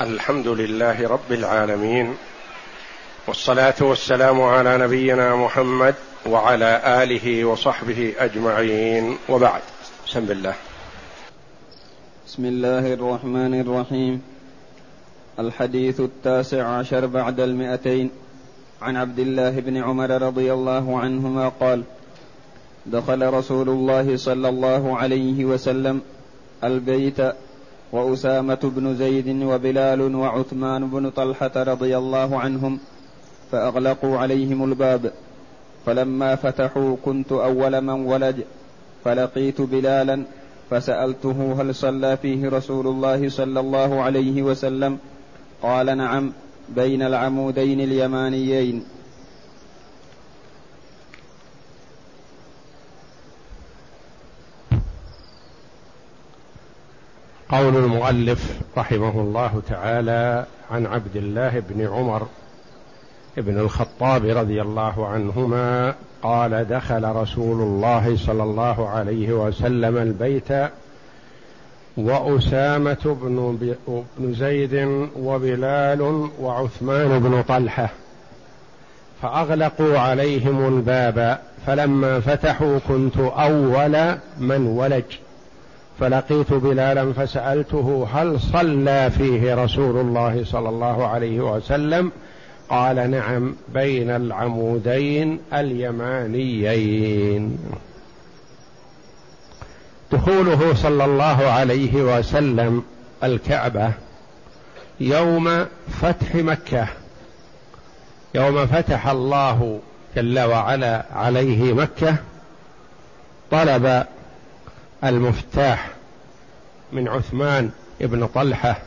الحمد لله رب العالمين والصلاة والسلام على نبينا محمد وعلى آله وصحبه أجمعين. وبعد بسم الله. بسم الله الرحمن الرحيم. الحديث التاسع عشر بعد المئتين. عن عبد الله بن عمر رضي الله عنهما قال دخل رسول الله صلى الله عليه وسلم البيت وأسامة بن زيد وبلال وعثمان بن طلحة رضي الله عنهم فأغلقوا عليهم الباب. فلما فتحوا كنت أول من ولج. فلقيت بلالا فسألته هل صلى فيه رسول الله صلى الله عليه وسلم. قال نعم بين العمودين اليمانيين. قول المؤلف رحمه الله تعالى عن عبد الله بن عمر بن الخطاب رضي الله عنهما قال دخل رسول الله صلى الله عليه وسلم البيت وأسامة بن, بن زيد وبلال وعثمان بن طلحة فأغلقوا عليهم الباب فلما فتحوا كنت أول من ولج. فلقيت بلالا فسألته هل صلى فيه رسول الله صلى الله عليه وسلم؟ قال نعم بين العمودين اليمانيين. دخوله صلى الله عليه وسلم الكعبة يوم فتح مكة. يوم فتح الله جل وعلا عليه مكة طلب المفتاح من عثمان بن طلحة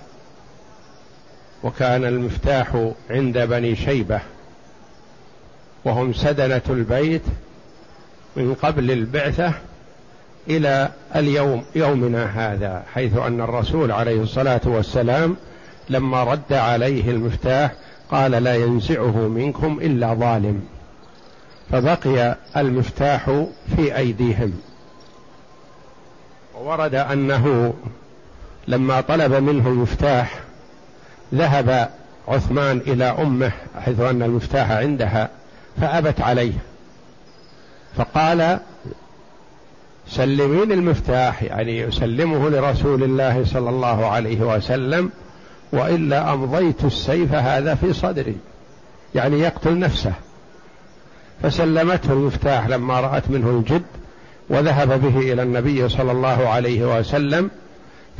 وكان المفتاح عند بني شيبة وهم سدنة البيت من قبل البعثة إلى اليوم يومنا هذا حيث أن الرسول عليه الصلاة والسلام لما رد عليه المفتاح قال لا ينزعه منكم إلا ظالم فبقي المفتاح في أيديهم. ورد أنه لما طلب منه المفتاح ذهب عثمان إلى أمه حيث أن المفتاح عندها فأبت عليه. فقال سلمين المفتاح يعني يسلمه لرسول الله صلى الله عليه وسلم وإلا أمضيت السيف هذا في صدري. يعني يقتل نفسه. فسلمته المفتاح لما رأت منه الجد وذهب به إلى النبي صلى الله عليه وسلم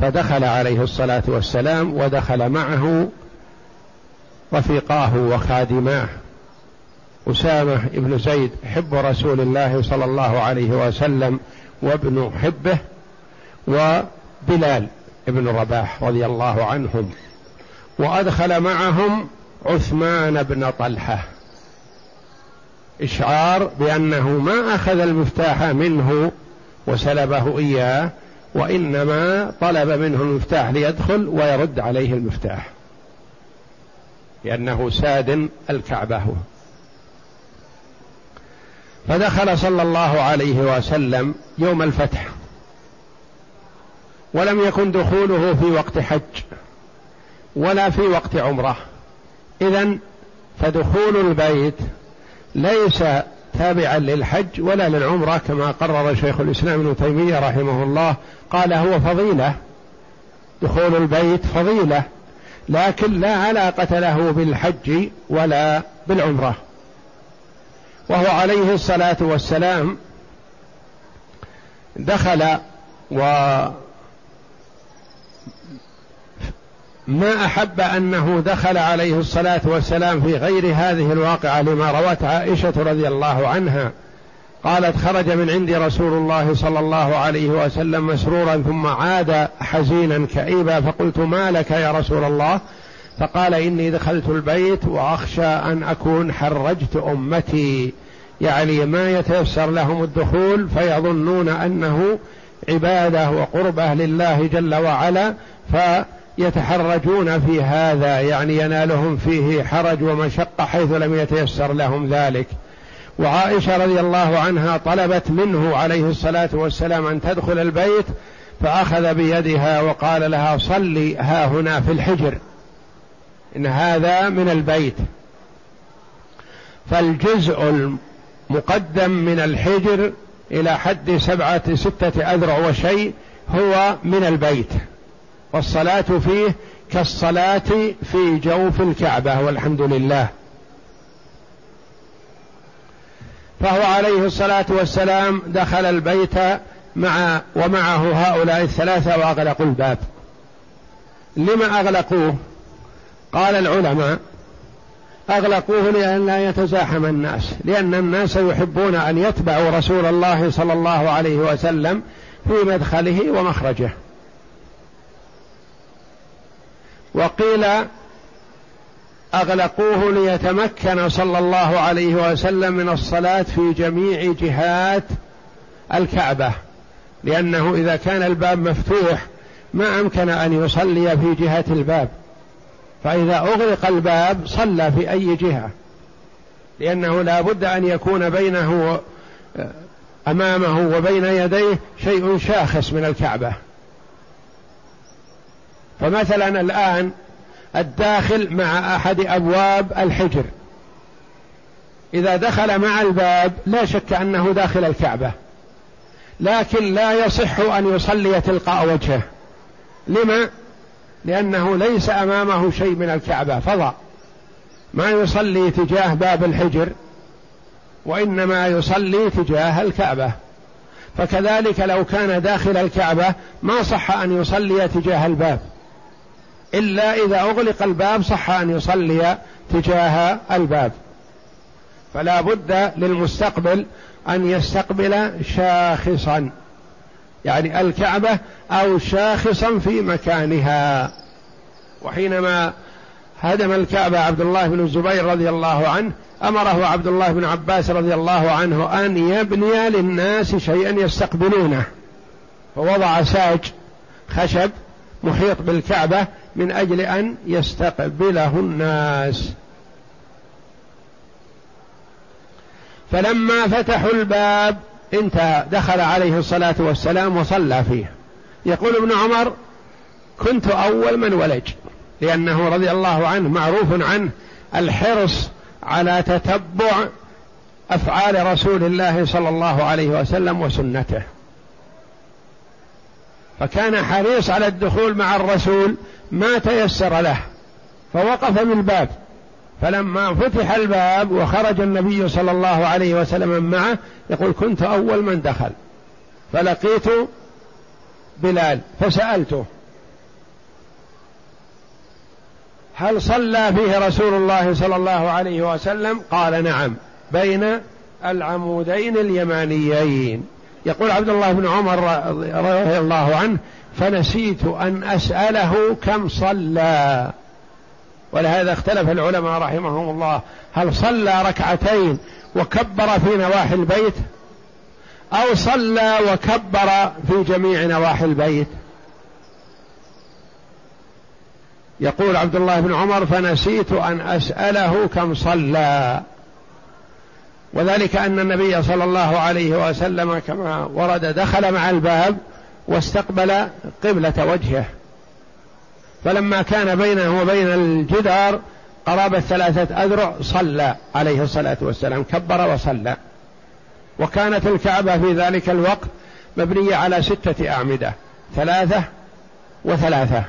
فدخل عليه الصلاة والسلام ودخل معه رفيقاه وخادماه أسامة بن زيد حب رسول الله صلى الله عليه وسلم وابن حبه وبلال بن رباح رضي الله عنهم. وأدخل معهم عثمان بن طلحة. إشعار بأنه ما أخذ المفتاح منه وسلبه إياه وإنما طلب منه المفتاح ليدخل ويرد عليه المفتاح. لأنه ساد الكعبة فدخل صلى الله عليه وسلم يوم الفتح ولم يكن دخوله في وقت حج ولا في وقت عمرة. إذا فدخول البيت ليس تابعا للحج ولا للعمرة كما قرر شيخ الإسلام ابن تيمية رحمه الله. قال هو فضيلة دخول البيت فضيلة لكن لا علاقة له بالحج ولا بالعمرة. وهو عليه الصلاة والسلام دخل و ما أحب أنه دخل عليه الصلاة والسلام في غير هذه الواقعة لما روت عائشة رضي الله عنها. قالت خرج من عندي رسول الله صلى الله عليه وسلم مسرورا ثم عاد حزينا كئيبا. فقلت ما لك يا رسول الله؟ فقال إني دخلت البيت وأخشى أن أكون حرجت أمتي. يعني ما يتيسر لهم الدخول فيظنون أنه عبادة وقربة لله جل وعلا. ف يتحرجون في هذا يعني ينالهم فيه حرج ومشقة حيث لم يتيسر لهم ذلك. وعائشة رضي الله عنها طلبت منه عليه الصلاة والسلام أن تدخل البيت فأخذ بيدها وقال لها صلي ها هنا في الحجر إن هذا من البيت. فالجزء المقدم من الحجر إلى حد سبعة ستة أذرع وشيء هو من البيت. والصلاة فيه كالصلاة في جوف الكعبة والحمد لله. فهو عليه الصلاة والسلام دخل البيت مع ومعه هؤلاء الثلاثة وأغلقوا الباب. لما أغلقوه؟ قال العلماء أغلقوه لأن لا يتزاحم الناس لأن الناس يحبون أن يتبعوا رسول الله صلى الله عليه وسلم في مدخله ومخرجه. وقيل أغلقوه ليتمكن صلى الله عليه وسلم من الصلاة في جميع جهات الكعبة لأنه إذا كان الباب مفتوح ما أمكن أن يصلي في جهة الباب فإذا أغلق الباب صلى في أي جهة لأنه لا بد أن يكون بينه أمامه وبين يديه شيء شاخص من الكعبة. فمثلا الآن الداخل مع أحد أبواب الحجر. إذا دخل مع الباب لا شك أنه داخل الكعبة لكن لا يصح أن يصلي تلقاء وجهه. لما؟ لأنه ليس أمامه شيء من الكعبة فضى ما يصلي تجاه باب الحجر وإنما يصلي تجاه الكعبة. فكذلك لو كان داخل الكعبة ما صح أن يصلي تجاه الباب. إلا إذا أغلق الباب صح أن يصلي تجاه الباب. فلا بد للمستقبل أن يستقبل شاخصا. يعني الكعبة أو شاخصا في مكانها. وحينما هدم الكعبة عبد الله بن الزبير رضي الله عنه أمره عبد الله بن عباس رضي الله عنه أن يبني للناس شيئا يستقبلونه. فوضع ساج خشب محيط بالكعبة من أجل أن يستقبله الناس. فلما فتحوا الباب انتهى دخل عليه الصلاة والسلام وصلى فيه. يقول ابن عمر كنت أول من ولج. لأنه رضي الله عنه معروف عنه الحرص على تتبع أفعال رسول الله صلى الله عليه وسلم وسنته. فكان حريص على الدخول مع الرسول ما تيسر له فوقف بالباب. فلما فتح الباب وخرج النبي صلى الله عليه وسلم معه يقول كنت أول من دخل. فلقيت بلال فسألته هل صلى فيه رسول الله صلى الله عليه وسلم؟ قال نعم بين العمودين اليمانيين. يقول عبد الله بن عمر رضي الله عنه فنسيت أن أسأله كم صلى. ولهذا اختلف العلماء رحمهم الله. هل صلى ركعتين وكبر في نواحي البيت؟ أو صلى وكبر في جميع نواحي البيت؟ يقول عبد الله بن عمر فنسيت أن أسأله كم صلى. وذلك أن النبي صلى الله عليه وسلم كما ورد دخل مع الباب واستقبل قبلة وجهه. فلما كان بينه وبين الجدار قرابة ثلاثة أذرع صلى عليه الصلاة والسلام كبر وصلى. وكانت الكعبة في ذلك الوقت مبنية على ستة أعمدة ثلاثة وثلاثة.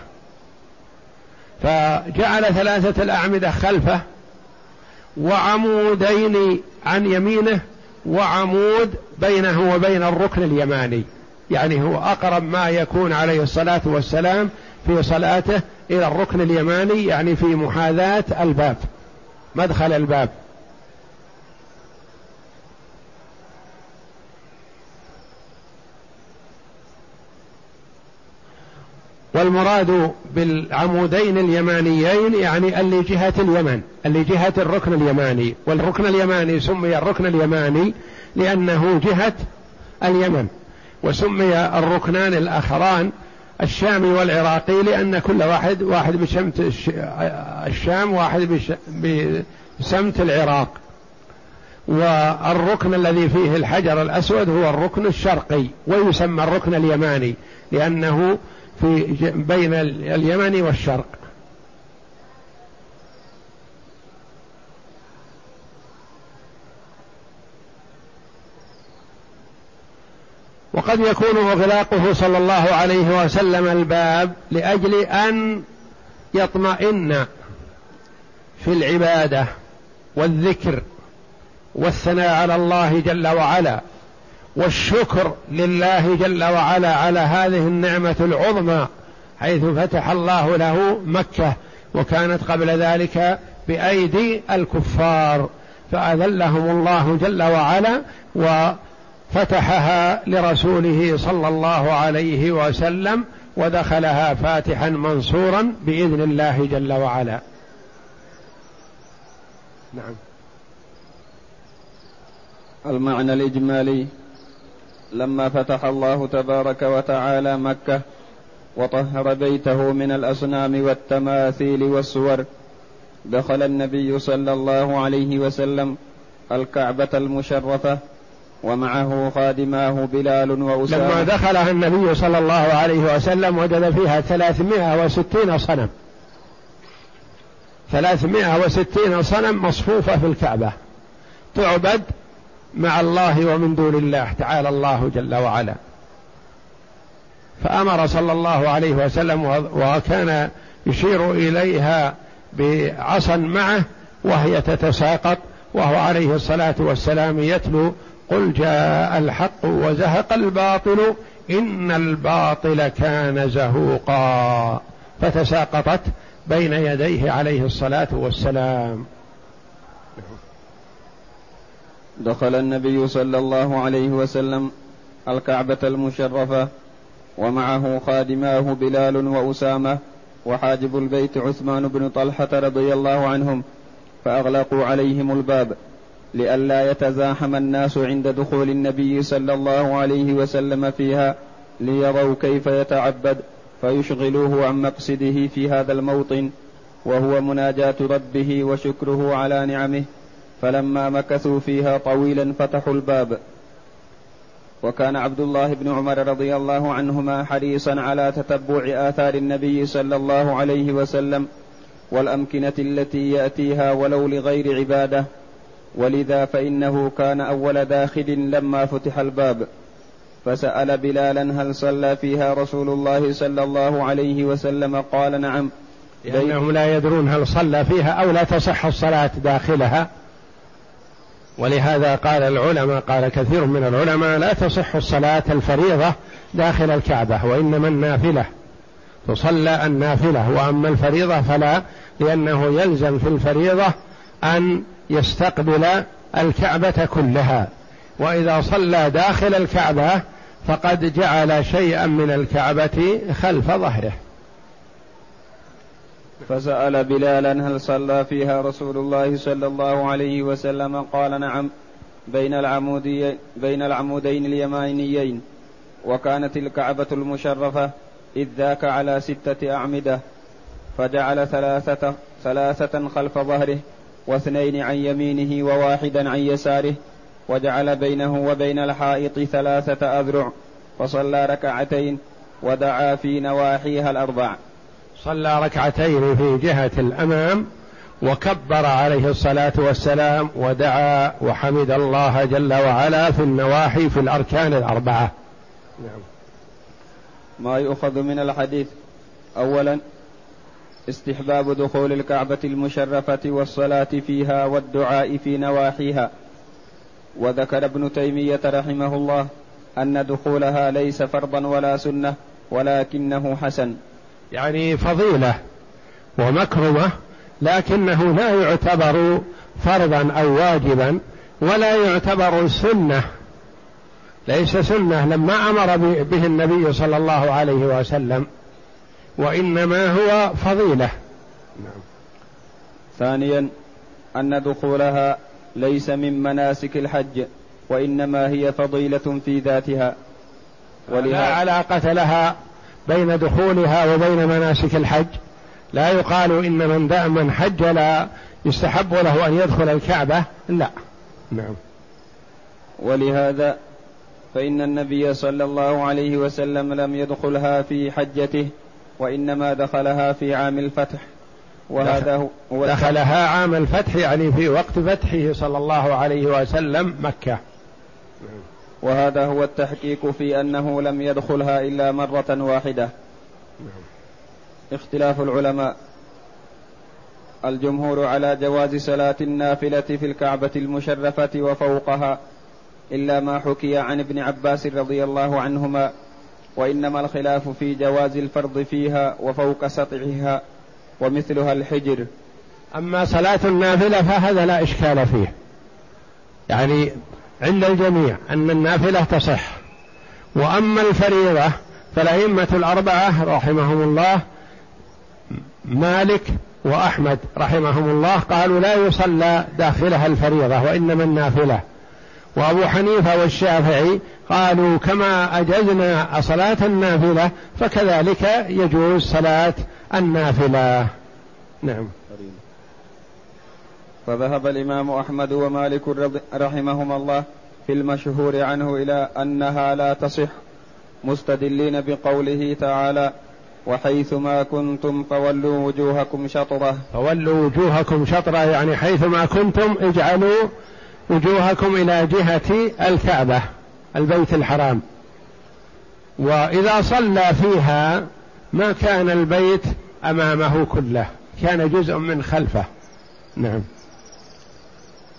فجعل ثلاثة الأعمدة خلفه وعمودين عن يمينه وعمود بينه وبين الركن اليماني. يعني هو أقرب ما يكون عليه الصلاة والسلام في صلاته إلى الركن اليماني يعني في محاذاة الباب مدخل الباب. والمراد بالعمودين اليمانيين يعني اللي جهة اليمن اللي جهة الركن اليماني. والركن اليماني سمي الركن اليماني لأنه جهة اليمن. وسمي الركنان الآخران الشامي والعراقي لأن كل واحد واحد بشمت الشام واحد بسمت العراق. والركن الذي فيه الحجر الأسود هو الركن الشرقي ويسمى الركن اليماني لأنه في بين اليمن والشرق. وقد يكون إغلاقه صلى الله عليه وسلم الباب لأجل أن يطمئن في العبادة والذكر والثناء على الله جل وعلا والشكر لله جل وعلا على هذه النعمة العظمى حيث فتح الله له مكة وكانت قبل ذلك بأيدي الكفار فأذلهم الله جل وعلا وفتحها لرسوله صلى الله عليه وسلم ودخلها فاتحا منصورا بإذن الله جل وعلا. نعم. المعنى الإجمالي لما فتح الله تبارك وتعالى مكة وطهر بيته من الأصنام والتماثيل والصور دخل النبي صلى الله عليه وسلم الكعبة المشرفة ومعه خادماه بلال وأسامة. لما دخلها النبي صلى الله عليه وسلم وجد فيها ثلاثمائة وستين صنم. ثلاثمائة وستين صنم مصفوفة في الكعبة. تعبد مع الله ومن دون الله تعالى الله جل وعلا. فأمر صلى الله عليه وسلم وكان يشير إليها بعصا معه وهي تتساقط وهو عليه الصلاة والسلام يتلو قل جاء الحق وزهق الباطل إن الباطل كان زهوقا فتساقطت بين يديه عليه الصلاة والسلام. دخل النبي صلى الله عليه وسلم الكعبة المشرفة ومعه خادماه بلال وأسامة وحاجب البيت عثمان بن طلحة رضي الله عنهم فأغلقوا عليهم الباب لئلا يتزاحم الناس عند دخول النبي صلى الله عليه وسلم فيها ليروا كيف يتعبد فيشغلوه عن مقصده في هذا الموطن وهو مناجاة ربه وشكره على نعمه فلما مكثوا فيها طويلا فتحوا الباب. وكان عبد الله بن عمر رضي الله عنهما حريصا على تتبع آثار النبي صلى الله عليه وسلم والأمكنة التي يأتيها ولو لغير عبادة. ولذا فإنه كان أول داخل لما فتح الباب. فسأل بلالا هل صلى فيها رسول الله صلى الله عليه وسلم؟ قال نعم. لأنهم لا يدرون هل صلى فيها أو لا تصح الصلاة داخلها. ولهذا قال العلماء قال كثير من العلماء لا تصح الصلاة الفريضة داخل الكعبة وإنما النافلة. تصلى النافلة وأما الفريضة فلا لأنه يلزم في الفريضة أن يستقبل الكعبة كلها. وإذا صلى داخل الكعبة فقد جعل شيئا من الكعبة خلف ظهره. فسأل بلالا هل صلى فيها رسول الله صلى الله عليه وسلم؟ قال نعم بين العمودي بين العمودين اليمانيين. وكانت الكعبة المشرفة إذ ذاك على ستة أعمدة فجعل ثلاثة ثلاثة خلف ظهره واثنين عن يمينه وواحدا عن يساره وجعل بينه وبين الحائط ثلاثة أذرع فصلى ركعتين ودعا في نواحيها الأربع صلى ركعتين في جهة الأمام وكبر عليه الصلاة والسلام ودعا وحمد الله جل وعلا في النواحي في الأركان الأربعة نعم. ما يؤخذ من الحديث. أولا استحباب دخول الكعبة المشرفة والصلاة فيها والدعاء في نواحيها. وذكر ابن تيمية رحمه الله أن دخولها ليس فرضا ولا سنة ولكنه حسن. يعني فضيلة ومكرمة لكنه لا يعتبر فرضا أو واجبا ولا يعتبر سنة. ليس سنة لما أمر به النبي صلى الله عليه وسلم وإنما هو فضيلة. نعم. ثانيا أن دخولها ليس من مناسك الحج وإنما هي فضيلة في ذاتها. لا علاقة لها بين دخولها وبين مناسك الحج. لا يقال إن من دام من حج لا يستحب له أن يدخل الكعبة لا. نعم. ولهذا فإن النبي صلى الله عليه وسلم لم يدخلها في حجته وإنما دخلها في عام الفتح. وهذا هو دخلها عام الفتح يعني في وقت فتحه صلى الله عليه وسلم مكة. وهذا هو التحقيق في أنه لم يدخلها إلا مرة واحدة. اختلاف العلماء. الجمهور على جواز صلاة النافلة في الكعبة المشرفة وفوقها. إلا ما حكي عن ابن عباس رضي الله عنهما وإنما الخلاف في جواز الفرض فيها وفوق سطحها ومثلها الحجر. أما صلاة النافلة فهذا لا إشكال فيه. يعني عند الجميع أن النافلة تصح. وأما الفريضة فالأئمة الأربعة رحمهم الله مالك وأحمد رحمهم الله قالوا لا يصلى داخلها الفريضة وإنما النافلة. وأبو حنيفة والشافعي قالوا كما أجزنا صلاة النافلة فكذلك يجوز صلاة النافلة. نعم. فذهب الإمام أحمد ومالك رحمهما الله في المشهور عنه إلى أنها لا تصح مستدلين بقوله تعالى وحيثما كنتم فولوا وجوهكم شطرة. فولوا وجوهكم شطرة يعني حيثما كنتم اجعلوا وجوهكم إلى جهة الكعبة البيت الحرام. وإذا صلى فيها ما كان البيت أمامه كله كان جزء من خلفه. نعم.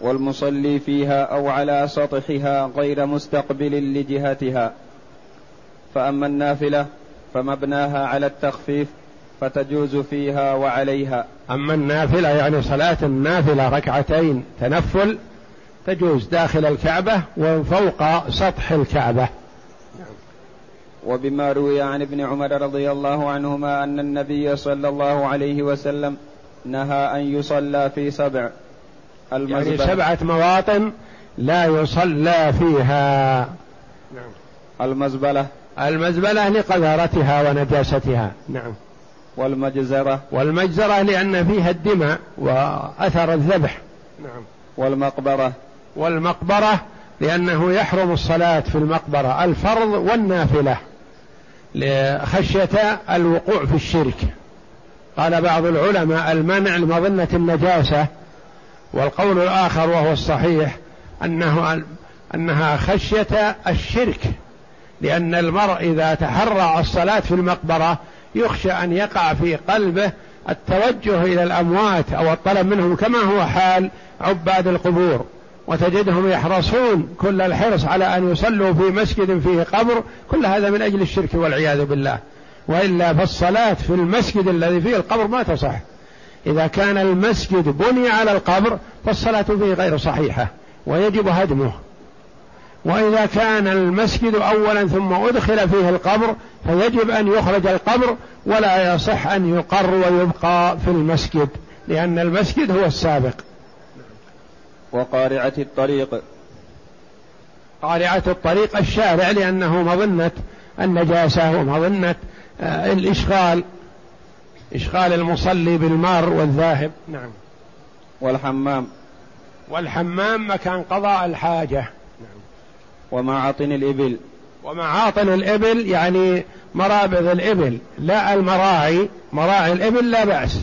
والمصلي فيها أو على سطحها غير مستقبل لجهتها. فأما النافلة فمبناها على التخفيف فتجوز فيها وعليها. أما النافلة يعني صلاة النافلة ركعتين تنفل تجوز داخل الكعبة وفوق سطح الكعبة. وبما روي عن ابن عمر رضي الله عنهما أن النبي صلى الله عليه وسلم نهى أن يصلى في سبع. يعني سبعة مواطن لا يصلى فيها. نعم. المزبلة المزبلة لقذارتها ونجاستها. نعم. والمجزرة. والمجزرة لأن فيها الدماء وأثر الذبح. نعم. والمقبرة. والمقبرة لأنه يحرم الصلاة في المقبرة الفرض والنافلة لخشية الوقوع في الشرك. قال بعض العلماء المنع لمظنة النجاسة والقول الآخر وهو الصحيح أنه أنها خشية الشرك لأن المرء إذا تحرى الصلاة في المقبرة يخشى أن يقع في قلبه التوجه إلى الأموات أو الطلب منهم كما هو حال عباد القبور. وتجدهم يحرصون كل الحرص على أن يصلوا في مسجد فيه قبر كل هذا من أجل الشرك والعياذ بالله. وإلا فالصلاة في المسجد الذي فيه القبر ما تصح. إذا كان المسجد بني على القبر فالصلاة فيه غير صحيحة ويجب هدمه. وإذا كان المسجد أولا ثم أدخل فيه القبر فيجب أن يخرج القبر ولا يصح أن يقر ويبقى في المسجد لأن المسجد هو السابق. وقارعة الطريق. قارعة الطريق الشارع لأنه مظنة النجاسة ومظنة آه، الإشغال إشغال المصلي بالمار والذاهب. نعم. والحمام. والحمام مكان قضاء الحاجة. نعم. ومعاطن الإبل. ومعاطن الإبل يعني مرابض الإبل. لا المراعي مراعي الإبل لا بأس.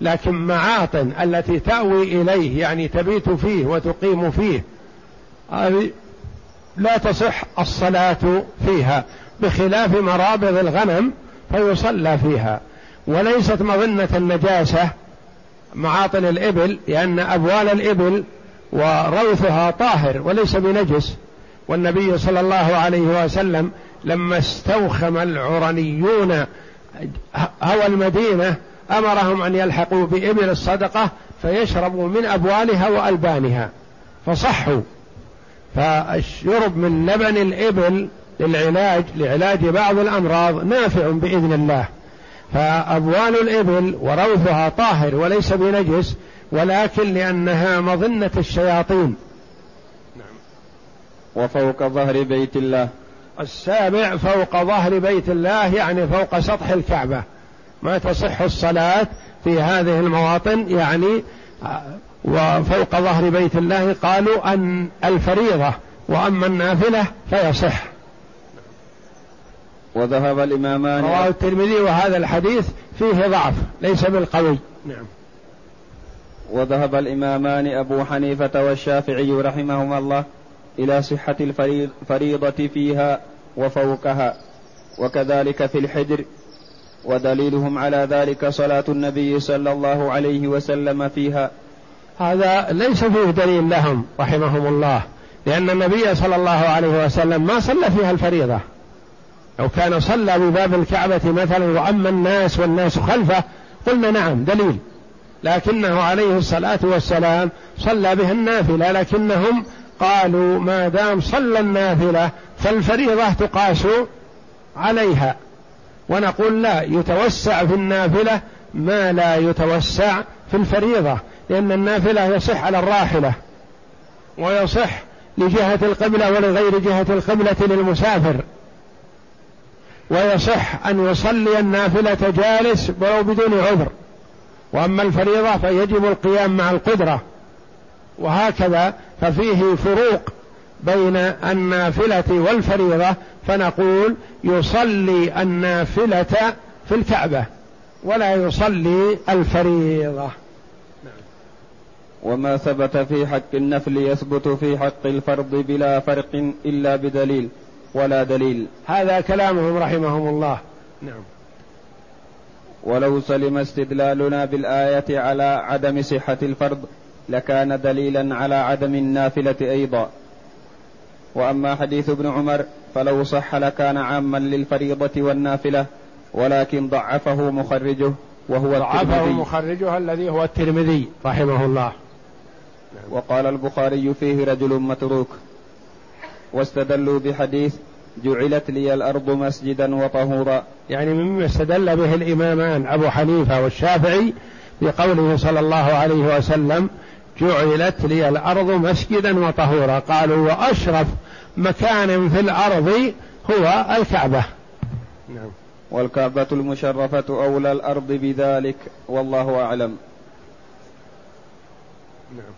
لكن معاطن التي تأوي إليه يعني تبيت فيه وتقيم فيه هذه لا تصح الصلاة فيها بخلاف مرابض الغنم فيصلى فيها. وليست مظنة النجاسة معاطن الإبل لأن أبوال الإبل وروثها طاهر وليس بنجس. والنبي صلى الله عليه وسلم لما استوخم العرنيون هوى المدينة أمرهم أن يلحقوا بإبل الصدقة فيشربوا من أبوالها وألبانها فصحوا. فالشرب من لبن الإبل للعلاج لعلاج بعض الأمراض نافع بإذن الله. فأبوال الإبل وروثها طاهر وليس بنجس ولكن لأنها مظنة الشياطين. نعم. وفوق ظهر بيت الله. السابع فوق ظهر بيت الله يعني فوق سطح الكعبة. ما تصح الصلاة في هذه المواطن يعني وفوق ظهر بيت الله قالوا أن الفريضة وأما النافلة فيصح. وذهب الإمامان رواه الترمذي وهذا الحديث فيه ضعف ليس بالقوي. نعم. وذهب الإمامان أبو حنيفة والشافعي رحمهما الله إلى صحة الفريضة فيها وفوقها وكذلك في الحجر ودليلهم على ذلك صلاة النبي صلى الله عليه وسلم فيها. هذا ليس فيه دليل لهم رحمهم الله لأن النبي صلى الله عليه وسلم ما صلى فيها الفريضة. لو كان صلى بباب الكعبة مثلا وأما الناس والناس خلفه قلنا نعم دليل. لكنه عليه الصلاة والسلام صلى بها النافلة لكنهم قالوا ما دام صلى النافلة فالفريضة تقاس عليها. ونقول لا يتوسع في النافلة ما لا يتوسع في الفريضة لأن النافلة يصح على الراحلة ويصح لجهة القبلة ولغير جهة القبلة للمسافر ويصح أن يصلي النافلة جالس ولو بدون عذر وأما الفريضة فيجب القيام مع القدرة وهكذا ففيه فروق بين النافلة والفريضة فنقول يصلي النافلة في الكعبة ولا يصلي الفريضة. وما ثبت في حق النفل يثبت في حق الفرض بلا فرق إلا بدليل ولا دليل. هذا كلامهم رحمهم الله. نعم. ولو سلم استدلالنا بالآية على عدم صحة الفرض لكان دليلا على عدم النافلة أيضا. وأما حديث ابن عمر فلو صح لكان عاما للفريضة والنافلة ولكن ضعفه مخرجه وهو ضعفه مخرجه الذي هو الترمذي رحمه الله. وقال البخاري فيه رجل متروك. واستدلوا بحديث جعلت لي الأرض مسجدا وطهورا. يعني مما استدل به الإمامان أبو حنيفة والشافعي بقوله صلى الله عليه وسلم جعلت لي الأرض مسجدا وطهورا. قالوا وأشرف مكان في الأرض هو الكعبة. نعم. والكعبة المشرفة أولى الأرض بذلك والله أعلم. نعم.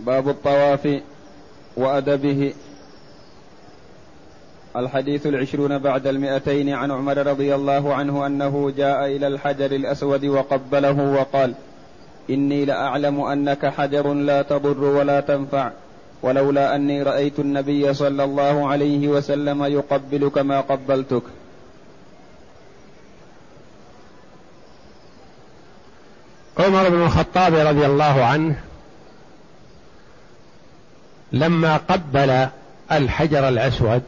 باب الطواف وأدبه. الحديث العشرون بعد المئتين عن عمر رضي الله عنه أنه جاء إلى الحجر الأسود وقبله وقال إني لأعلم أنك حجر لا تضر ولا تنفع ولولا أني رأيت النبي صلى الله عليه وسلم يقبلك ما قبلتك. عمر بن الخطاب رضي الله عنه لما قبل الحجر الأسود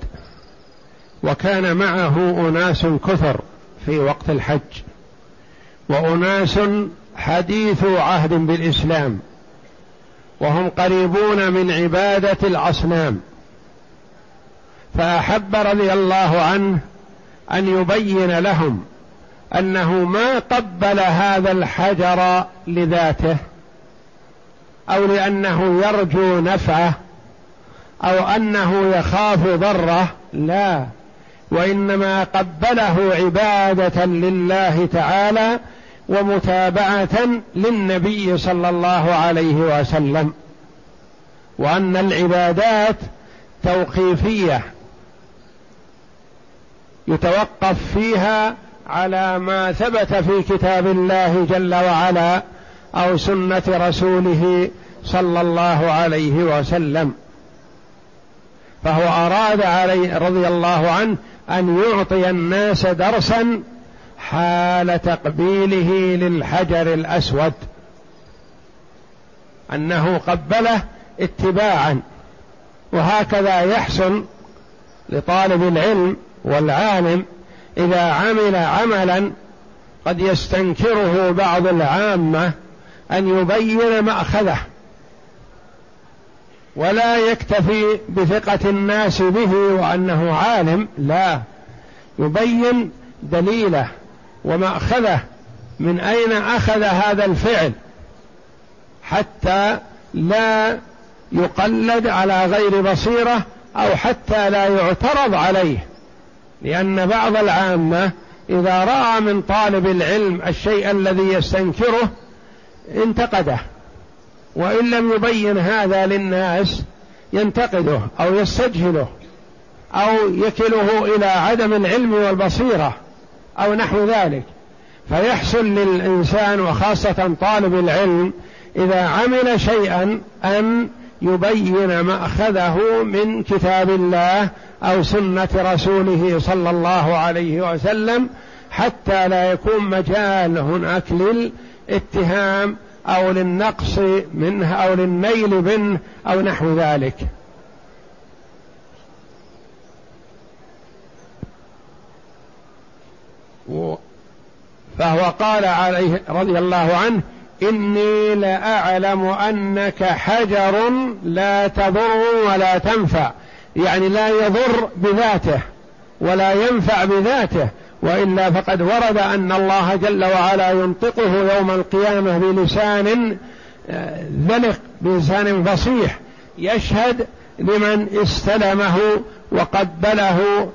وكان معه أناس كثر في وقت الحج وأناس حديث عهد بالإسلام وهم قريبون من عبادة الأصنام. فأحب رضي الله عنه أن يبين لهم أنه ما قبل هذا الحجر لذاته أو لأنه يرجو نفعه أو أنه يخاف ضره لا. وإنما قبله عبادة لله تعالى ومتابعة للنبي صلى الله عليه وسلم وأن العبادات توقيفية يتوقف فيها على ما ثبت في كتاب الله جل وعلا أو سنة رسوله صلى الله عليه وسلم. فهو أراد عليه رضي الله عنه أن يعطي الناس درسا حال تقبيله للحجر الأسود. أنه قبله اتباعا. وهكذا يحسن لطالب العلم والعالم إذا عمل عملا قد يستنكره بعض العامة أن يبين مأخذه. ولا يكتفي بثقة الناس به وأنه عالم لا. يبين دليله. ومأخذه من أين أخذ هذا الفعل حتى لا يقلد على غير بصيرة أو حتى لا يعترض عليه؟ لأن بعض العامة إذا رأى من طالب العلم الشيء الذي يستنكره انتقده وإن لم يبين هذا للناس ينتقده أو يستجهله أو يكله إلى عدم العلم والبصيرة. أو نحو ذلك. فيحسن للإنسان وخاصة طالب العلم إذا عمل شيئا أن يبين مأخذه من كتاب الله أو سنة رسوله صلى الله عليه وسلم حتى لا يكون مجال هناك للاتهام أو للنقص منه أو للنيل منه أو نحو ذلك. فهو قال عليه رضي الله عنه إني لأعلم أنك حجر لا تضر ولا تنفع. يعني لا يضر بذاته ولا ينفع بذاته وإلا فقد ورد أن الله جل وعلا ينطقه يوم القيامة بلسان ذلق آه، بلسان فصيح يشهد لمن استلمه وقبله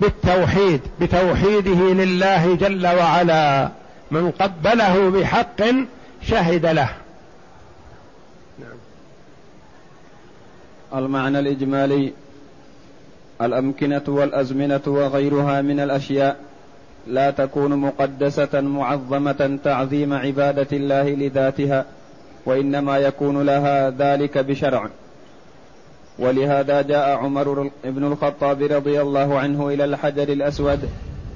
بالتوحيد بتوحيده لله جل وعلا. من قبله بحق شهد له. نعم. المعنى الإجمالي الأمكنة والأزمنة وغيرها من الأشياء لا تكون مقدسة معظمة تعظيم عبادة الله لذاتها وإنما يكون لها ذلك بشرع. ولهذا جاء عمر بن الخطاب رضي الله عنه إلى الحجر الأسود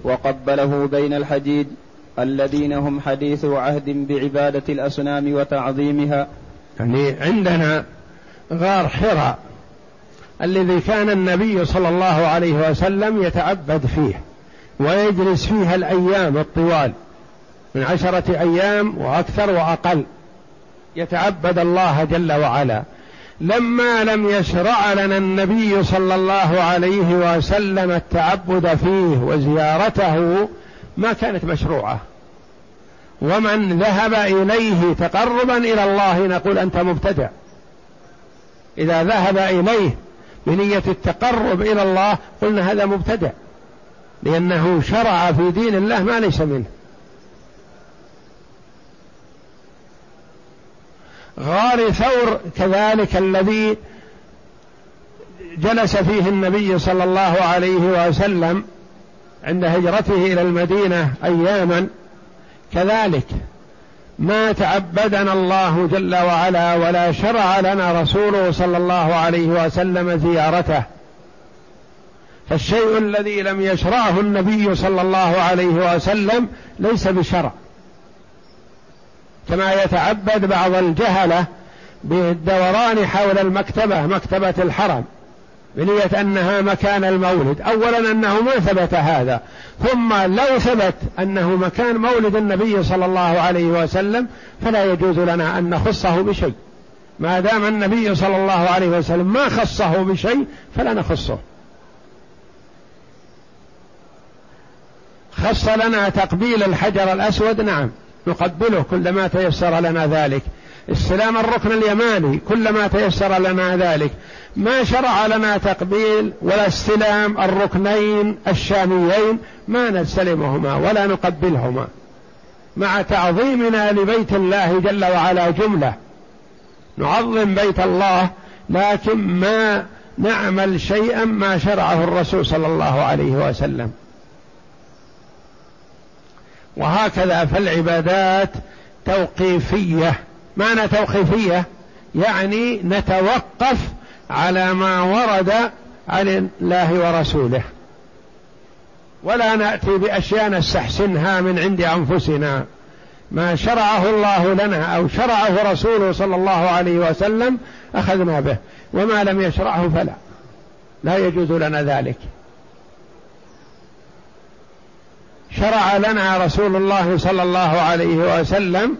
وقبله بين الحديد الذين هم حديث عهد بعبادة الأصنام وتعظيمها. يعني عندنا غار حراء الذي كان النبي صلى الله عليه وسلم يتعبد فيه ويجلس فيها الأيام الطوال من عشرة أيام وأكثر وأقل. يتعبد الله جل وعلا. لما لم يشرع لنا النبي صلى الله عليه وسلم التعبد فيه وزيارته ما كانت مشروعة. ومن ذهب إليه تقربا إلى الله نقول أنت مبتدع. إذا ذهب إليه بنية التقرب إلى الله قلنا هذا مبتدع. لأنه شرع في دين الله ما ليس منه. غار ثور كذلك الذي جلس فيه النبي صلى الله عليه وسلم عند هجرته إلى المدينة أياما. كذلك ما تعبدنا الله جل وعلا ولا شرع لنا رسوله صلى الله عليه وسلم زيارته. فالشيء الذي لم يشرعه النبي صلى الله عليه وسلم ليس بشرع. كما يتعبد بعض الجهلة بالدوران حول المكتبة مكتبة الحرم بنية أنها مكان المولد. أولا أنه ما ثبت هذا ثم لو ثبت أنه مكان مولد النبي صلى الله عليه وسلم فلا يجوز لنا أن نخصه بشيء. ما دام النبي صلى الله عليه وسلم ما خصه بشيء فلا نخصه. خص لنا تقبيل الحجر الأسود؟ نعم. نقبله كلما تيسر لنا ذلك. استلام الركن اليماني كلما تيسر لنا ذلك. ما شرع لنا تقبيل ولا استلام الركنين الشاميين ما نستلمهما ولا نقبلهما. مع تعظيمنا لبيت الله جل وعلا جملة. نعظم بيت الله لكن ما نعمل شيئا ما شرعه الرسول صلى الله عليه وسلم. وهكذا فالعبادات توقيفية. معنى توقيفية يعني نتوقف على ما ورد عن الله ورسوله. ولا نأتي بأشياء نستحسنها من عند أنفسنا. ما شرعه الله لنا أو شرعه رسوله صلى الله عليه وسلم أخذنا به. وما لم يشرعه فلا. لا يجوز لنا ذلك. شرع لنا رسول الله صلى الله عليه وسلم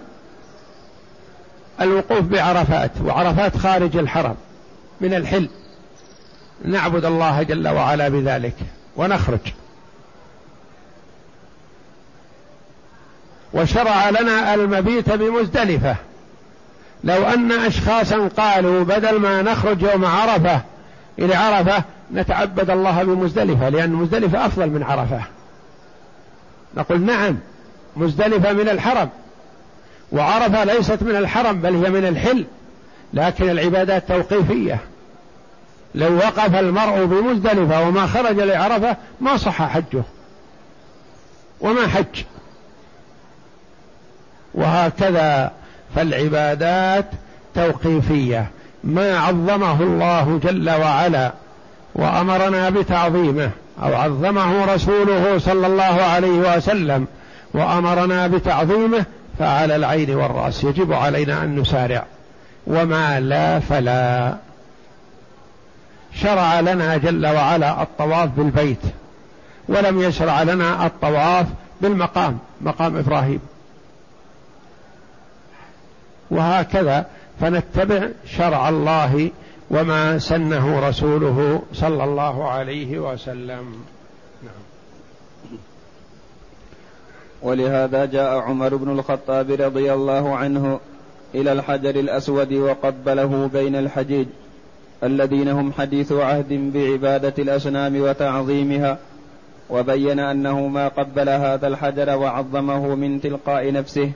الوقوف بعرفات وعرفات خارج الحرم من الحل. نعبد الله جل وعلا بذلك ونخرج. وشرع لنا المبيت بمزدلفة. لو أن اشخاصا قالوا بدل ما نخرج يوم عرفة إلى عرفة نتعبد الله بمزدلفة لأن مزدلفة أفضل من عرفة. نقول نعم مزدلفة من الحرم وعرفة ليست من الحرم بل هي من الحل لكن العبادات توقيفية. لو وقف المرء بمزدلفة وما خرج لعرفة ما صح حجه وما حج. وهكذا فالعبادات توقيفية. ما عظمه الله جل وعلا وأمرنا بتعظيمه. أو عظمه رسوله صلى الله عليه وسلم وأمرنا بتعظيمه فعلى العين والرأس. يجب علينا أن نسارع. وما لا فلا. شرع لنا جل وعلا الطواف بالبيت ولم يشرع لنا الطواف بالمقام مقام إبراهيم. وهكذا فنتبع شرع الله وما سنه رسوله صلى الله عليه وسلم. نعم. ولهذا جاء عمر بن الخطاب رضي الله عنه إلى الحجر الأسود وقبله بين الحجيج الذين هم حديث عهد بعبادة الأصنام وتعظيمها وبين أنه ما قبل هذا الحجر وعظمه من تلقاء نفسه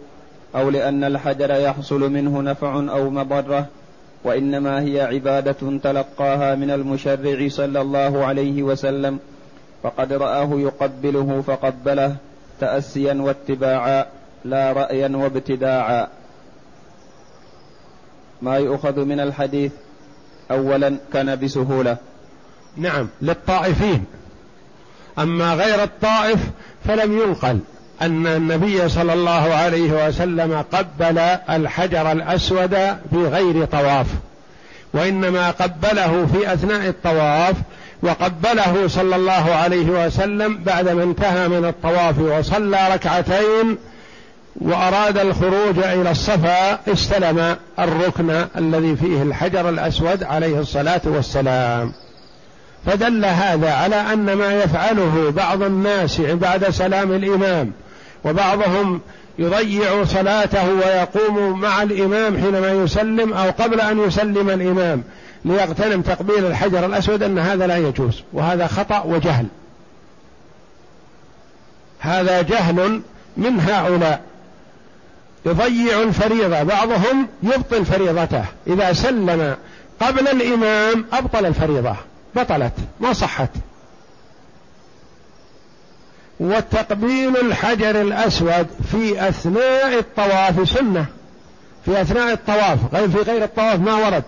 أو لأن الحجر يحصل منه نفع أو مضرة وإنما هي عبادة تلقاها من المشرع صلى الله عليه وسلم فقد رآه يقبله فقبله تأسيا واتباعا لا رأيا وابتداعا. ما يؤخذ من الحديث اولا كان بسهوله نعم للطائفين. أما غير الطائف فلم ينقل. أن النبي صلى الله عليه وسلم قبل الحجر الأسود في غير طواف وإنما قبله في أثناء الطواف وقبله صلى الله عليه وسلم بعدما انتهى من الطواف وصلى ركعتين وأراد الخروج إلى الصفا استلم الركن الذي فيه الحجر الأسود عليه الصلاة والسلام. فدل هذا على أن ما يفعله بعض الناس بعد سلام الإمام وبعضهم يضيع صلاته ويقوم مع الإمام حينما يسلم أو قبل أن يسلم الإمام ليغتنم تقبيل الحجر الأسود أن هذا لا يجوز وهذا خطأ وجهل. هذا جهل من هؤلاء. يضيع الفريضة بعضهم يبطل فريضته. إذا سلم قبل الإمام أبطل الفريضة بطلت ما صحت. وتقبيل الحجر الأسود في أثناء الطواف سنة. في أثناء الطواف. غير في غير الطواف ما ورد.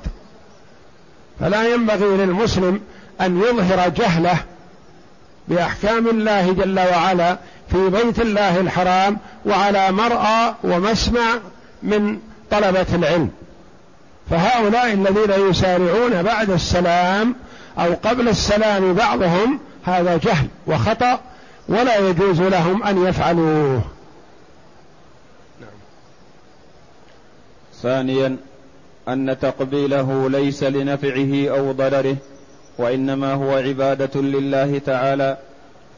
فلا ينبغي للمسلم أن يظهر جهله بأحكام الله جل وعلا في بيت الله الحرام وعلى مرأى ومسمع من طلبة العلم. فهؤلاء الذين يسارعون بعد السلام أو قبل السلام بعضهم هذا جهل وخطأ ولا يجوز لهم أن يفعلوه. نعم. ثانيا أن تقبيله ليس لنفعه أو ضرره وإنما هو عبادة لله تعالى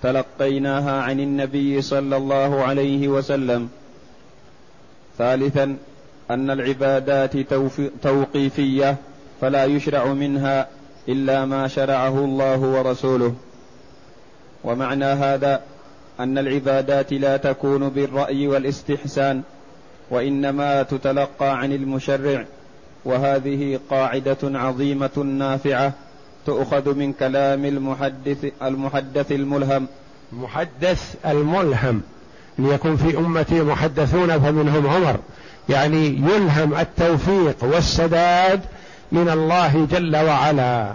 تلقيناها عن النبي صلى الله عليه وسلم. ثالثا أن العبادات توقيفية فلا يشرع منها إلا ما شرعه الله ورسوله. ومعنى هذا أن العبادات لا تكون بالرأي والاستحسان وإنما تتلقى عن المشرع وهذه قاعدة عظيمة نافعة تؤخذ من كلام المحدث المحدث الملهم. محدث الملهم ليكون في أمتي محدثون فمنهم عمر يعني يلهم التوفيق والسداد من الله جل وعلا.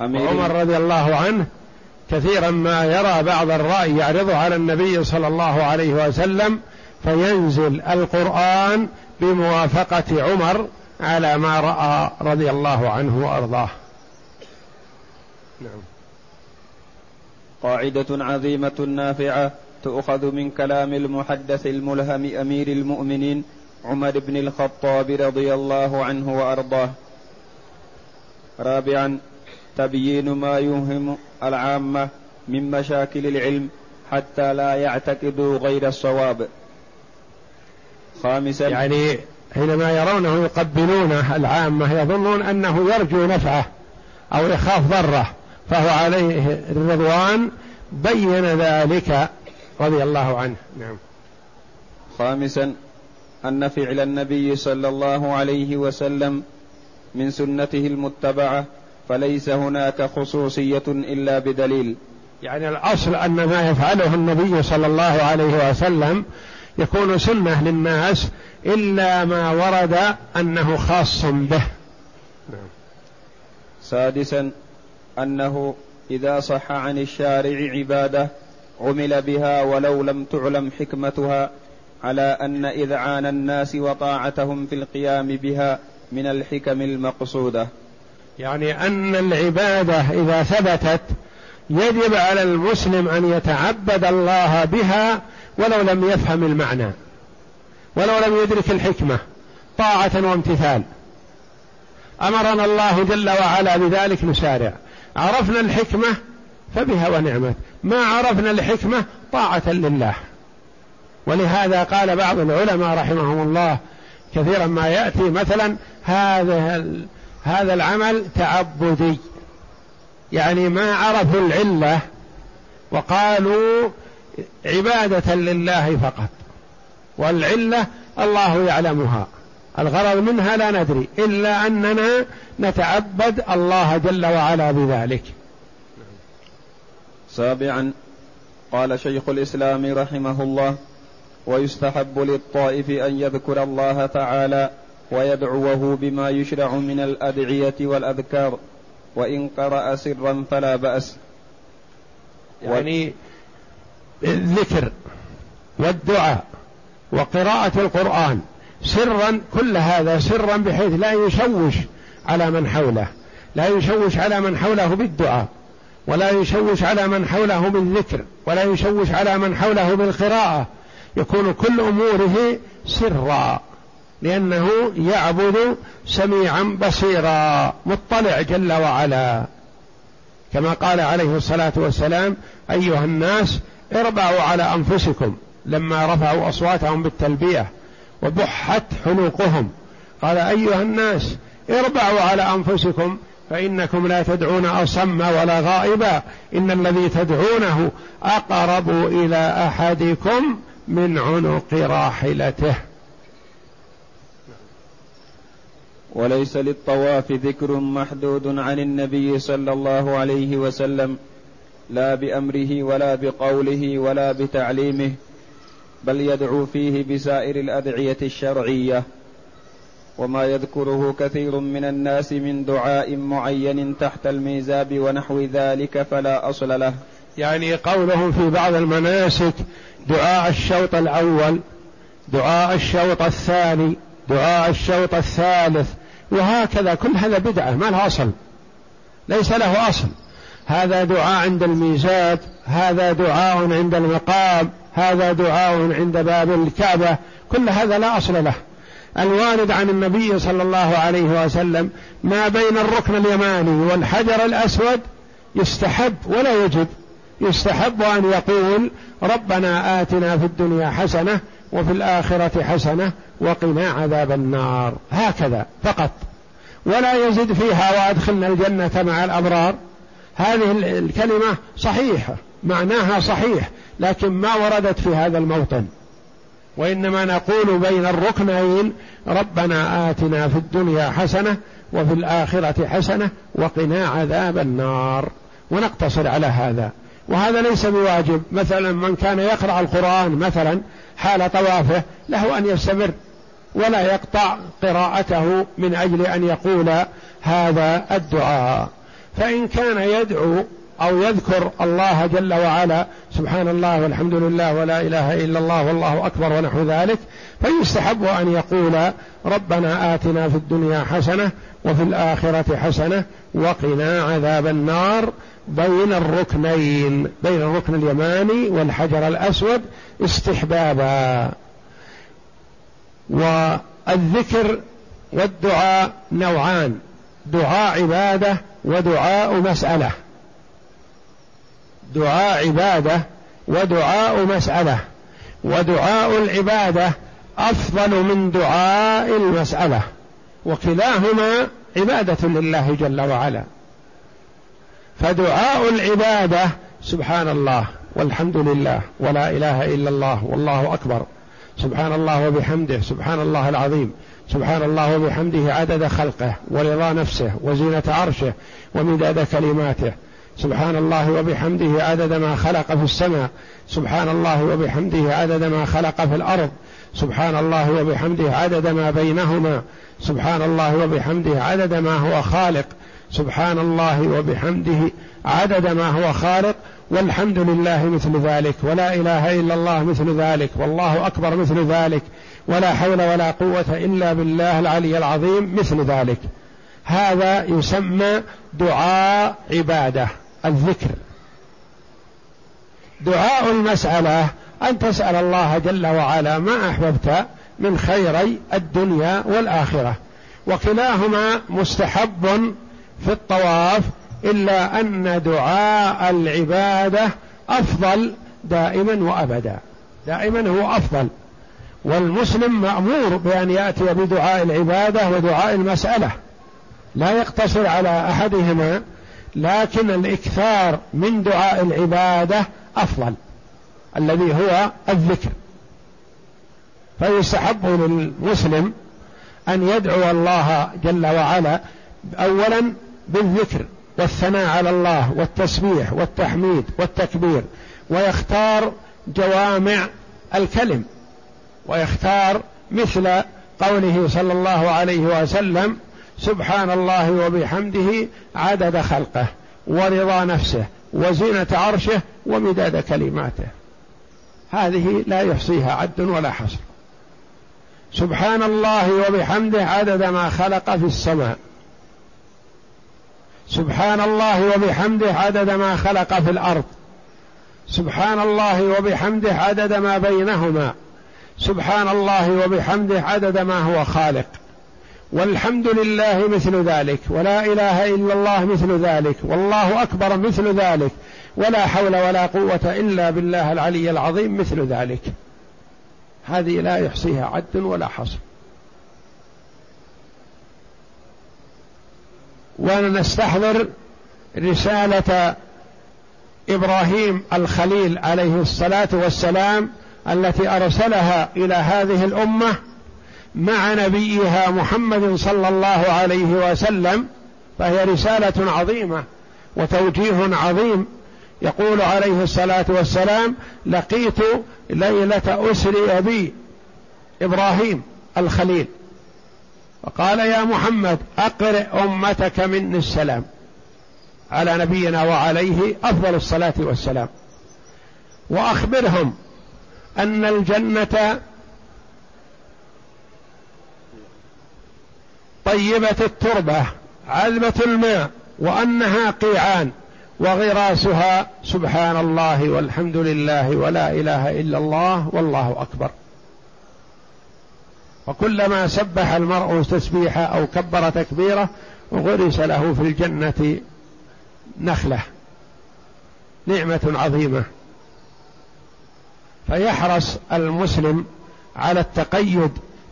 عمر رضي الله عنه كثيرا ما يرى بعض الرأي يعرضه على النبي صلى الله عليه وسلم فينزل القرآن بموافقة عمر على ما رأى رضي الله عنه وأرضاه. نعم. قاعدة عظيمة نافعة تؤخذ من كلام المحدث الملهم أمير المؤمنين عمر بن الخطاب رضي الله عنه وأرضاه. رابعا تبيين ما يوهم العامة من مشاكل العلم حتى لا يعتقدوا غير الصواب. خامسا يعني حينما يرونه يقبلونه العامة يظنون أنه يرجو نفعه أو يخاف ضره فهو عليه الرضوان بين ذلك رضي الله عنه. نعم. خامسا أن فعل النبي صلى الله عليه وسلم من سنته المتبعة فليس هناك خصوصية إلا بدليل يعني الأصل أن ما يفعله النبي صلى الله عليه وسلم يكون سنة للناس إلا ما ورد أنه خاص به. سادسا أنه إذا صح عن الشارع عبادة عمل بها ولو لم تعلم حكمتها على أن إذعان الناس وطاعتهم في القيام بها من الحكم المقصودة يعني أن العبادة إذا ثبتت يجب على المسلم أن يتعبد الله بها ولو لم يفهم المعنى ولو لم يدرك الحكمة طاعة وامتثال. أمرنا الله جل وعلا بذلك نسارع. عرفنا الحكمة فبها ونعمت. ما عرفنا الحكمة طاعة لله. ولهذا قال بعض العلماء رحمهم الله كثيرا ما يأتي مثلا هذا هذا العمل تعبدي. يعني ما عرفوا العلة وقالوا عبادة لله فقط. والعلة الله يعلمها. الغرض منها لا ندري إلا أننا نتعبد الله جل وعلا بذلك. سابعا قال شيخ الإسلام رحمه الله ويستحب للطائف أن يذكر الله تعالى ويدعوه بما يشرع من الأدعية والأذكار وإن قرأ سرا فلا بأس. يعني الذكر والدعاء وقراءة القرآن سرا كل هذا سرا بحيث لا يشوش على من حوله لا يشوش على من حوله بالدعاء ولا يشوش على من حوله بالذكر ولا يشوش على من حوله بالقراءة. يكون كل أموره سرا. لأنه يعبد سميعا بصيرا مطلع جل وعلا. كما قال عليه الصلاة والسلام أيها الناس اربعوا على أنفسكم لما رفعوا أصواتهم بالتلبية وبحت حلوقهم. قال أيها الناس اربعوا على أنفسكم فإنكم لا تدعون أصم ولا غائبا. إن الذي تدعونه أقرب إلى أحدكم من عنق راحلته. وليس للطواف ذكر محدود عن النبي صلى الله عليه وسلم لا بأمره ولا بقوله ولا بتعليمه بل يدعو فيه بسائر الأدعية الشرعية. وما يذكره كثير من الناس من دعاء معين تحت الميزاب ونحو ذلك فلا أصل له. يعني قولهم في بعض المناسك دعاء الشوط الأول دعاء الشوط الثاني دعاء الشوط الثالث وهكذا كل هذا بدعة ما له أصل. ليس له أصل. هذا دعاء عند الميزاب هذا دعاء عند المقام هذا دعاء عند باب الكعبة. كل هذا لا أصل له. الوارد عن النبي صلى الله عليه وسلم ما بين الركن اليماني والحجر الأسود يستحب ولا يجب. يستحب أن يقول ربنا آتنا في الدنيا حسنة وفي الآخرة حسنة وقنا عذاب النار. هكذا فقط. ولا يزد فيها وأدخلنا الجنة مع الأبرار. هذه الكلمة صحيحة معناها صحيح لكن ما وردت في هذا الموطن. وإنما نقول بين الركنين ربنا آتنا في الدنيا حسنة وفي الآخرة حسنة وقنا عذاب النار. ونقتصر على هذا. وهذا ليس بواجب. مثلا من كان يقرأ القرآن مثلا حال طوافه له أن يستمر. ولا يقطع قراءته من أجل أن يقول هذا الدعاء. فإن كان يدعو أو يذكر الله جل وعلا سبحان الله والحمد لله ولا إله إلا الله والله أكبر ونحو ذلك فيستحب أن يقول ربنا آتنا في الدنيا حسنة وفي الآخرة حسنة وقنا عذاب النار بين الركنين بين الركن اليماني والحجر الأسود استحبابا. والذكر والدعاء نوعان. دعاء عبادة ودعاء مسألة. دعاء عبادة ودعاء مسألة. ودعاء العبادة أفضل من دعاء المسألة. وكلاهما عبادة لله جل وعلا. فدعاء العبادة سبحان الله والحمد لله ولا إله إلا الله والله أكبر. سبحان الله وبحمده سبحان الله العظيم سبحان الله وبحمده عدد خلقه ورضا نفسه وزينة عرشه ومداد كلماته. سبحان الله وبحمده عدد ما خلق في السماء. سبحان الله وبحمده عدد ما خلق في الأرض. سبحان الله وبحمده عدد ما بينهما. سبحان الله وبحمده عدد ما هو خالق. سبحان الله وبحمده عدد ما هو خالق والحمد لله مثل ذلك ولا إله إلا الله مثل ذلك والله أكبر مثل ذلك ولا حول ولا قوة إلا بالله العلي العظيم مثل ذلك. هذا يسمى دعاء عبادة الذكر. دعاء المسألة أن تسأل الله جل وعلا ما أحببت من خيري الدنيا والآخرة. وكلاهما مستحب في الطواف إلا أن دعاء العبادة أفضل دائما وأبدا. دائما هو أفضل. والمسلم مأمور بأن يأتي بدعاء العبادة ودعاء المسألة. لا يقتصر على أحدهما لكن الإكثار من دعاء العبادة أفضل الذي هو الذكر. فيستحب للمسلم أن يدعو الله جل وعلا اولا بالذكر. والثناء على الله والتسبيح والتحميد والتكبير ويختار جوامع الكلم ويختار مثل قوله صلى الله عليه وسلم سبحان الله وبحمده عدد خلقه ورضا نفسه وزينة عرشه ومداد كلماته. هذه لا يحصيها عد ولا حصر. سبحان الله وبحمده عدد ما خلق في السماء. سبحان الله وبحمده عدد ما خلق في الأرض. سبحان الله وبحمده عدد ما بينهما. سبحان الله وبحمده عدد ما هو خالق. والحمد لله مثل ذلك. ولا إله إلا الله مثل ذلك. والله أكبر مثل ذلك. ولا حول ولا قوة إلا بالله العلي العظيم مثل ذلك. هذه لا يحصيها عد ولا حصر. ونستحضر رسالة إبراهيم الخليل عليه الصلاة والسلام التي أرسلها إلى هذه الأمة مع نبيها محمد صلى الله عليه وسلم فهي رسالة عظيمة وتوجيه عظيم. يقول عليه الصلاة والسلام لقيت ليلة أسري بي إبراهيم الخليل. فقال يا محمد أقرئ أمتك مني السلام. على نبينا وعليه أفضل الصلاة والسلام. وأخبرهم أن الجنة طيبة التربة عذبه الماء وأنها قيعان وغراسها سبحان الله والحمد لله ولا إله إلا الله والله أكبر. وكلما سبح المرء تسبيحه أو كبر تكبيره غرس له في الجنة نخلة. نعمة عظيمة. فيحرص المسلم على التقيد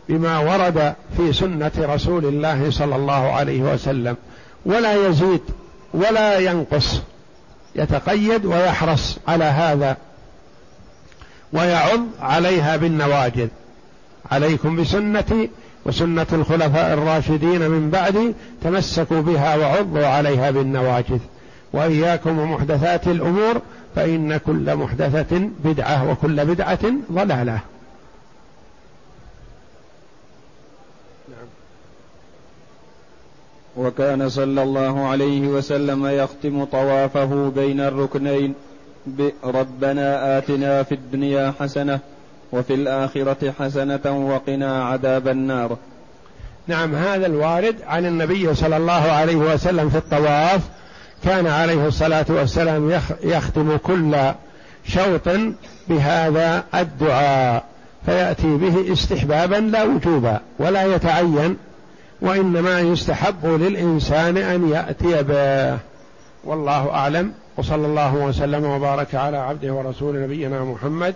بما ورد في سنة رسول الله صلى الله عليه وسلم. ولا يزيد ولا ينقص. يتقيد ويحرص على هذا. ويعض عليها بالنواجذ. عليكم بسنتي وسنة الخلفاء الراشدين من بعدي تمسكوا بها وعضوا عليها بالنواجذ. وإياكم ومحدثات الأمور فإن كل محدثة بدعة وكل بدعة ضلالة. وكان صلى الله عليه وسلم يختم طوافه بين الركنين. بربنا آتنا في الدنيا حسنة وفي الآخرة حسنة وقنا عذاب النار. نعم هذا الوارد عن النبي صلى الله عليه وسلم في الطواف. كان عليه الصلاة والسلام يختم كل شوط بهذا الدعاء فيأتي به استحبابا لا وجوبا ولا يتعين وإنما يستحب للإنسان أن يأتي به. والله أعلم وصلى الله وسلم وبارك على عبده ورسول نبينا محمد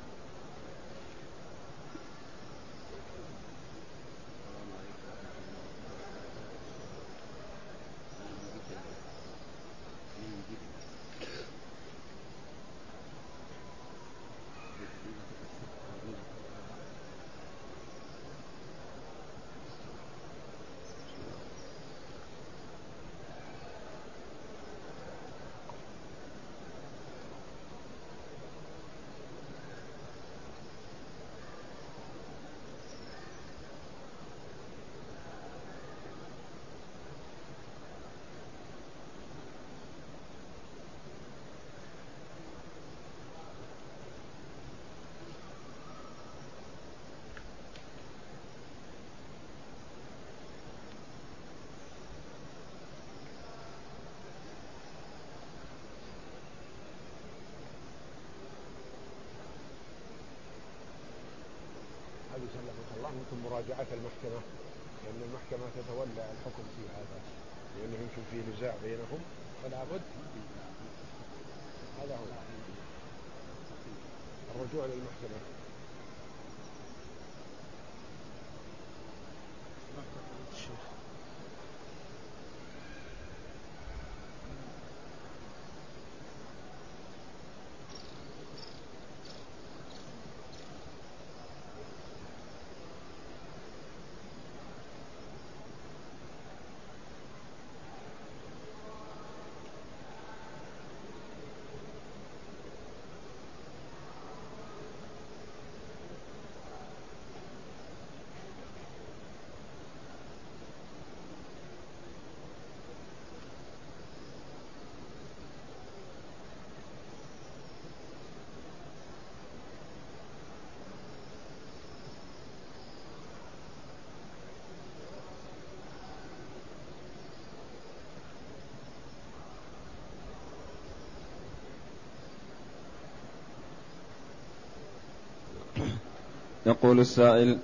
يقول السائل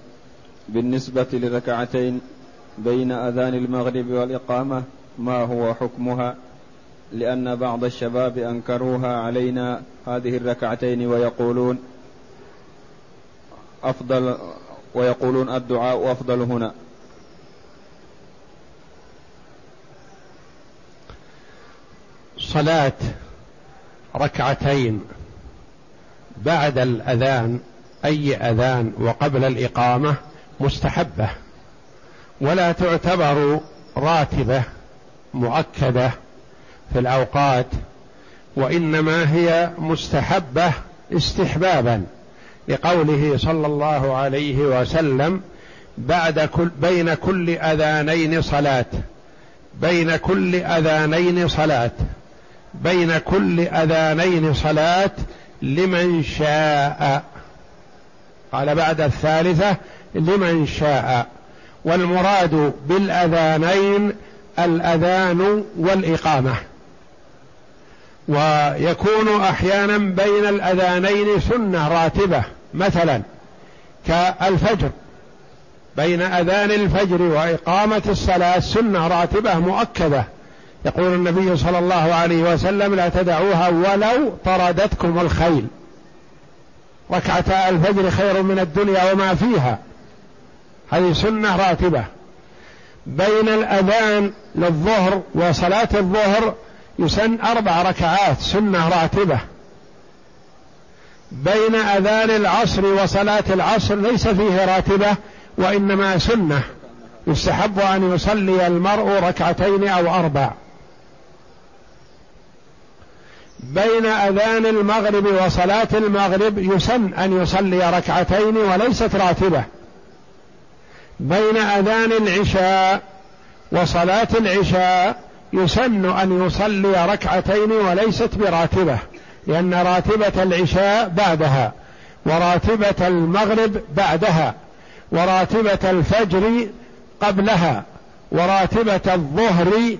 بالنسبة لركعتين بين أذان المغرب والإقامة ما هو حكمها؟ لأن بعض الشباب أنكروها علينا هذه الركعتين ويقولون أفضل ويقولون الدعاء أفضل هنا. صلاة ركعتين بعد الأذان أي أذان وقبل الإقامة مستحبة ولا تعتبر راتبة مؤكدة في الأوقات وإنما هي مستحبة استحبابا لقوله صلى الله عليه وسلم بعد كل بين كل أذانين صلاة بين كل أذانين صلاة بين كل أذانين صلاة لمن شاء. قال بعد الثالثة لمن شاء. والمراد بالأذانين الأذان والإقامة. ويكون أحيانا بين الأذانين سنة راتبة مثلا كالفجر. بين أذان الفجر وإقامة الصلاة سنة راتبة مؤكدة. يقول النبي صلى الله عليه وسلم لا تدعوها ولو طردتكم الخيل. ركعتا الفجر خير من الدنيا وما فيها. هذه سنة راتبة. بين الأذان للظهر وصلاة الظهر يسن أربع ركعات سنة راتبة. بين أذان العصر وصلاة العصر ليس فيه راتبة وإنما سنة. يستحب أن يصلي المرء ركعتين أو أربع. بين أذان المغرب وصلاة المغرب يسن أن يصلي ركعتين وليست راتبة. بين أذان العشاء وصلاة العشاء يسن أن يصلي ركعتين وليست براتبة لأن راتبة العشاء بعدها وراتبة المغرب بعدها وراتبة الفجر قبلها وراتبة الظهر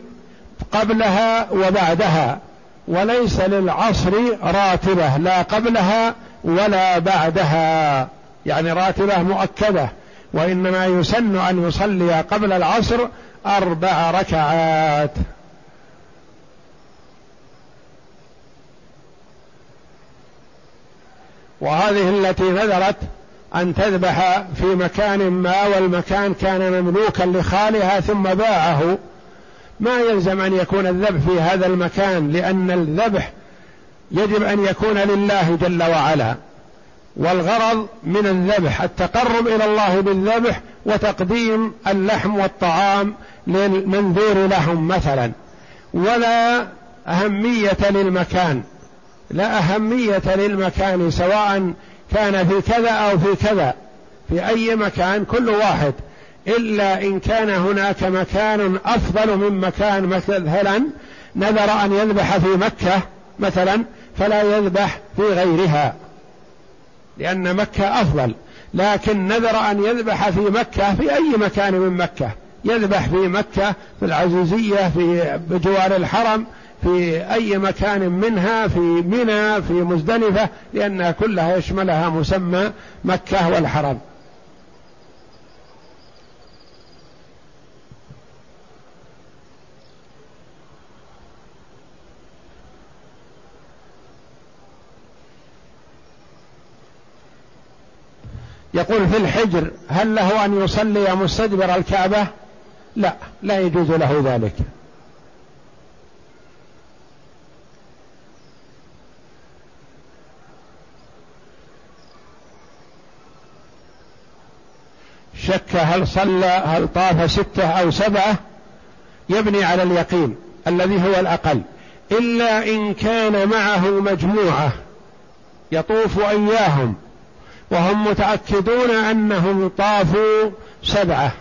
قبلها وبعدها. وليس للعصر راتبة لا قبلها ولا بعدها. يعني راتبة مؤكدة وإنما يسن أن يصلي قبل العصر أربع ركعات. وهذه التي نذرت أن تذبح في مكان ما والمكان كان مملوكا لخالها ثم باعه. ما يلزم أن يكون الذبح في هذا المكان لأن الذبح يجب أن يكون لله جل وعلا. والغرض من الذبح التقرب إلى الله بالذبح وتقديم اللحم والطعام للمنذور لهم مثلا. ولا أهمية للمكان لا أهمية للمكان سواء كان في كذا أو في كذا. في أي مكان كل واحد إلا إن كان هناك مكان أفضل من مكان مثلا نذر أن يذبح في مكة مثلا فلا يذبح في غيرها لأن مكة أفضل. لكن نذر أن يذبح في مكة في أي مكان من مكة. يذبح في مكة في العزيزية في بجوار الحرم في أي مكان منها في منى في مزدلفة لأنها كلها يشملها مسمى مكة والحرم. يقول في الحجر هل له أن يصلي مستدبر الكعبة؟ لا لا يجوز له ذلك. شك هل صلى هل طاف ستة أو سبعة يبني على اليقين الذي هو الأقل. إلا إن كان معه مجموعة يطوف إياهم وهم متأكدون أنهم طافوا سبعة.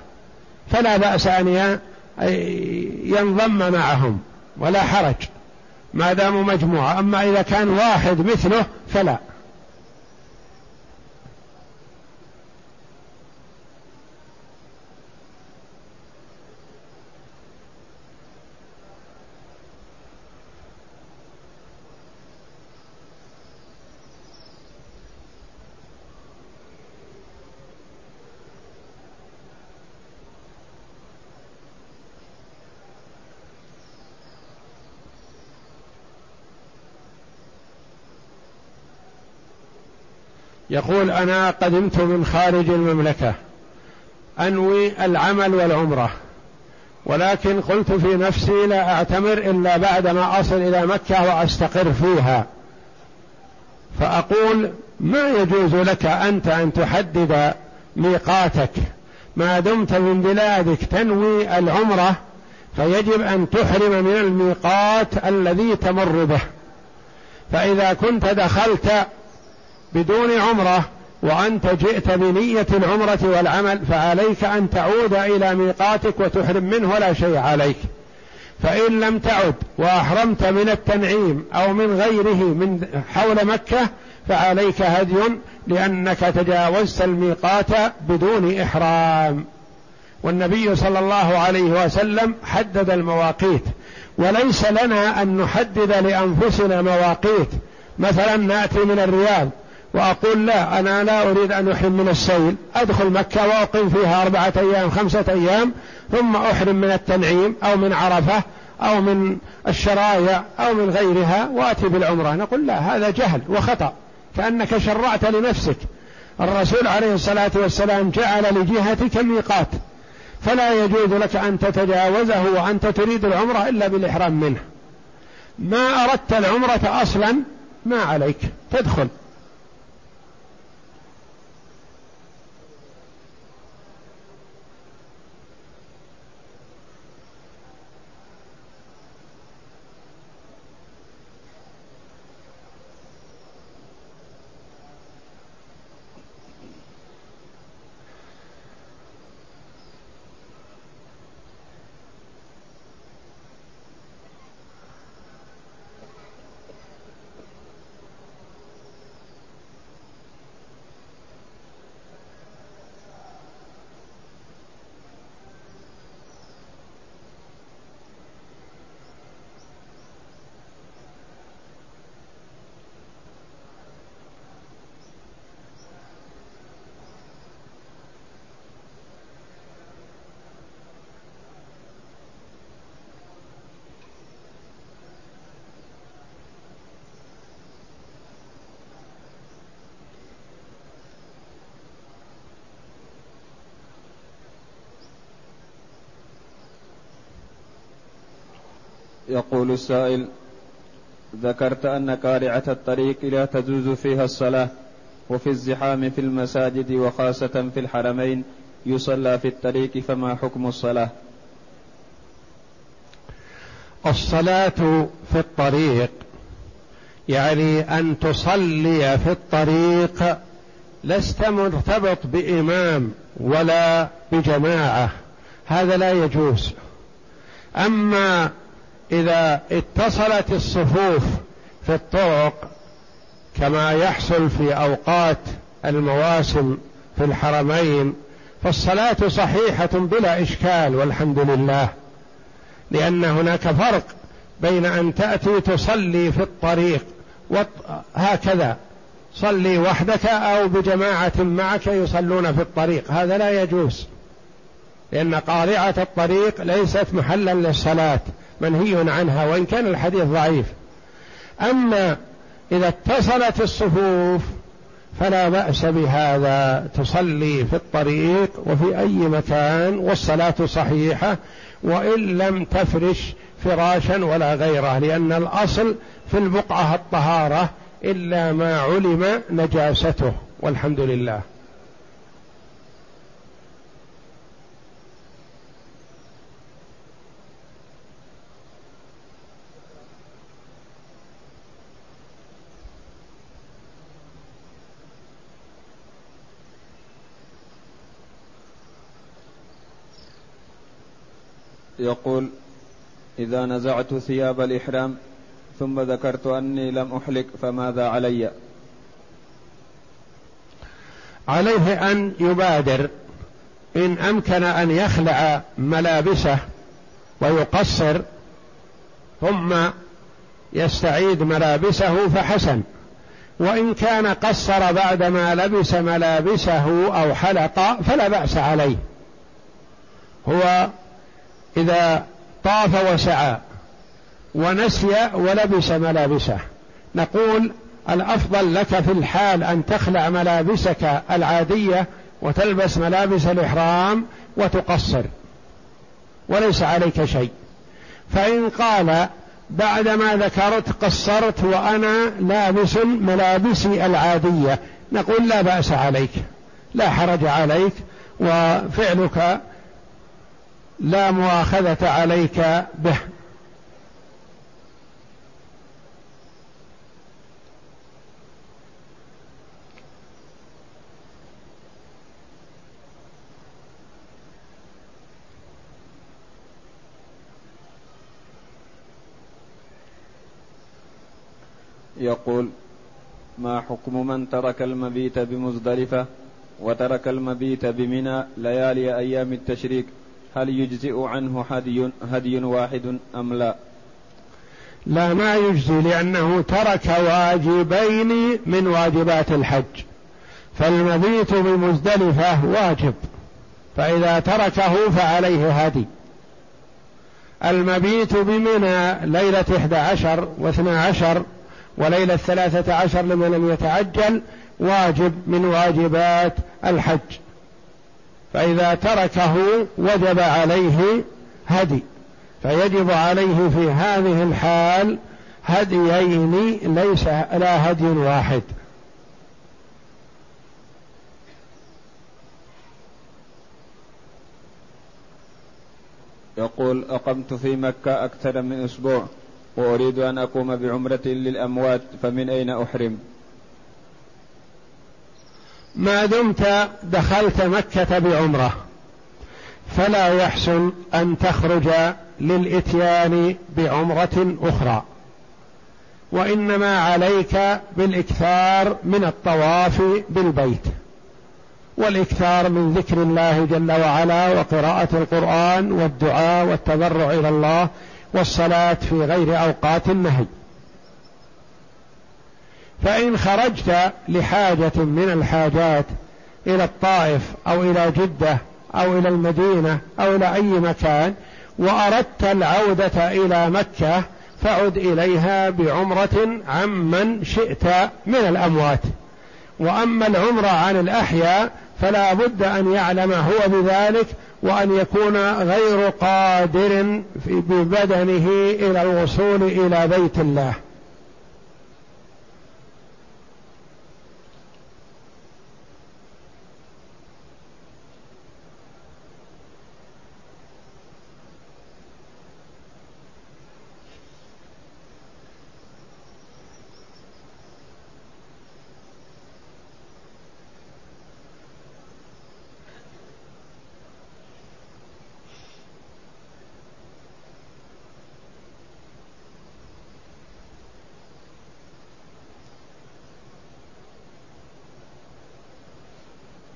فلا بأس أن ينضم معهم ولا حرج. ما داموا مجموعة أما إذا كان واحد مثله فلا. يقول أنا قدمت من خارج المملكة أنوي العمل والعمرة ولكن قلت في نفسي لا أعتمر إلا بعدما أصل إلى مكة وأستقر فيها. فأقول ما يجوز لك أنت أن تحدد ميقاتك؟ ما دمت من بلادك تنوي العمرة فيجب أن تحرم من الميقات الذي تمر به. فإذا كنت دخلت بدون عمرة وأنت جئت بنية العمرة والعمل فعليك أن تعود إلى ميقاتك وتحرم منه ولا شيء عليك. فإن لم تعد وأحرمت من التنعيم أو من غيره من حول مكة فعليك هدي لأنك تجاوزت الميقات بدون إحرام. والنبي صلى الله عليه وسلم حدد المواقيت. وليس لنا أن نحدد لأنفسنا مواقيت. مثلا نأتي من الرياض. وأقول لا أنا لا أريد أن أحرم من السيل أدخل مكة وأقيم فيها أربعة أيام خمسة أيام ثم أحرم من التنعيم أو من عرفة أو من الشرايع أو من غيرها وأتي بالعمرة. نقول لا هذا جهل وخطأ. كأنك شرعت لنفسك. الرسول عليه الصلاة والسلام جعل لجهتك ميقات. فلا يجوز لك أن تتجاوزه وأنت تريد العمرة إلا بالإحرام منه. ما أردت العمرة أصلا ما عليك. تدخل. يقول السائل ذكرت أن قارعة الطريق لا تجوز فيها الصلاة وفي الزحام في المساجد وخاصة في الحرمين يصلى في الطريق فما حكم الصلاة؟ الصلاة في الطريق يعني أن تصلي في الطريق لست مرتبط بإمام ولا بجماعة هذا لا يجوز. أما إذا اتصلت الصفوف في الطرق كما يحصل في أوقات المواسم في الحرمين فالصلاة صحيحة بلا إشكال والحمد لله لأن هناك فرق بين أن تأتي تصلي في الطريق هكذا صلي وحدك أو بجماعة معك يصلون في الطريق هذا لا يجوز لأن قارعة الطريق ليست محلا للصلاة. منهي عنها وإن كان الحديث ضعيف. أما إذا اتصلت الصفوف فلا بأس بهذا تصلي في الطريق وفي أي مكان والصلاة صحيحة وإن لم تفرش فراشا ولا غيره لأن الأصل في البقعة الطهارة إلا ما علم نجاسته والحمد لله. يقول إذا نزعت ثياب الإحرام ثم ذكرت أني لم أحلق فماذا علي؟ عليه أن يبادر إن أمكن أن يخلع ملابسه ويقصر ثم يستعيد ملابسه فحسن. وإن كان قصر بعدما لبس ملابسه أو حلق فلا بأس عليه. هو إذا طاف وسعى ونسي ولبس ملابسه. نقول الأفضل لك في الحال أن تخلع ملابسك العادية وتلبس ملابس الإحرام وتقصر. وليس عليك شيء. فإن قال بعدما ذكرت قصرت وأنا لابس ملابسي العادية نقول لا بأس عليك. لا حرج عليك. وفعلك لا مؤاخذة عليك به. يقول ما حكم من ترك المبيت بمزدلفة وترك المبيت بمنى ليالي أيام التشريك هل يجزئ عنه هدي, هدي واحد أم لا؟ لا ما يجزي لأنه ترك واجبين من واجبات الحج. فالمبيت بمزدلفة واجب فإذا تركه فعليه هدي. المبيت بمنى ليلة إحدى عشر واثنى عشر وليلة ثلاثة عشر لمن لم يتعجل واجب من واجبات الحج. فإذا تركه وجب عليه هدي فيجب عليه في هذه الحال هديين ليس لا هدي واحد. يقول أقمت في مكة أكثر من أسبوع وأريد أن أقوم بعمرة للأموات فمن أين أحرم؟ ما دمت دخلت مكة بعمرة. فلا يحسن أن تخرج للإتيان بعمرة أخرى. وإنما عليك بالإكثار من الطواف بالبيت. والإكثار من ذكر الله جل وعلا وقراءة القرآن والدعاء والتضرع إلى الله والصلاة في غير أوقات النهي. فإن خرجت لحاجة من الحاجات إلى الطائف أو إلى جدة أو إلى المدينة أو إلى أي مكان وأردت العودة إلى مكة فعد إليها بعمرة عمن شئت من الأموات. وأما العمرة عن الأحياء فلا بد أن يعلم هو بذلك وأن يكون غير قادر ببدنه إلى الوصول إلى بيت الله.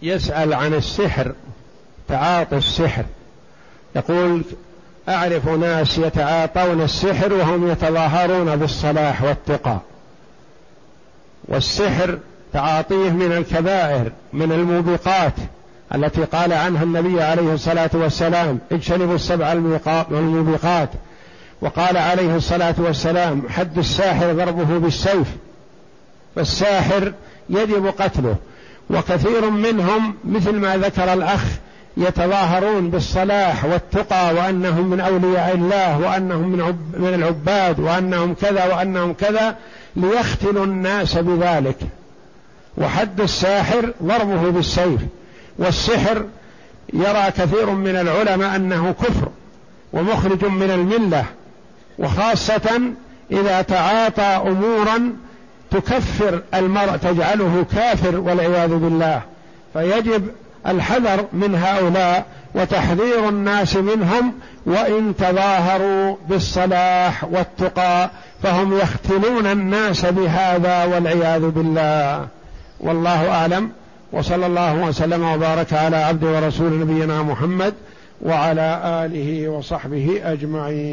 يسأل عن السحر تعاطي السحر. يقول أعرف ناس يتعاطون السحر وهم يتظاهرون بالصلاح والتقى. والسحر تعاطيه من الكبائر من الموبقات التي قال عنها النبي عليه الصلاة والسلام اجتنبوا السبع الموبقات. وقال عليه الصلاة والسلام حد الساحر ضربه بالسيف. فالساحر يجب قتله. وكثير منهم مثل ما ذكر الأخ يتظاهرون بالصلاح والتقى وأنهم من أولياء الله وأنهم من, عب من العباد وأنهم كذا وأنهم كذا ليختلوا الناس بذلك. وحد الساحر ضربه بالسيف والسحر يرى كثير من العلماء أنه كفر ومخرج من الملة وخاصة إذا تعاطى امورا تكفر المرء تجعله كافر والعياذ بالله. فيجب الحذر من هؤلاء وتحذير الناس منهم وإن تظاهروا بالصلاح والتقى فهم يختلون الناس بهذا والعياذ بالله. والله أعلم. وصلى الله وسلم وبارك على عبد ورسول نبينا محمد وعلى آله وصحبه أجمعين.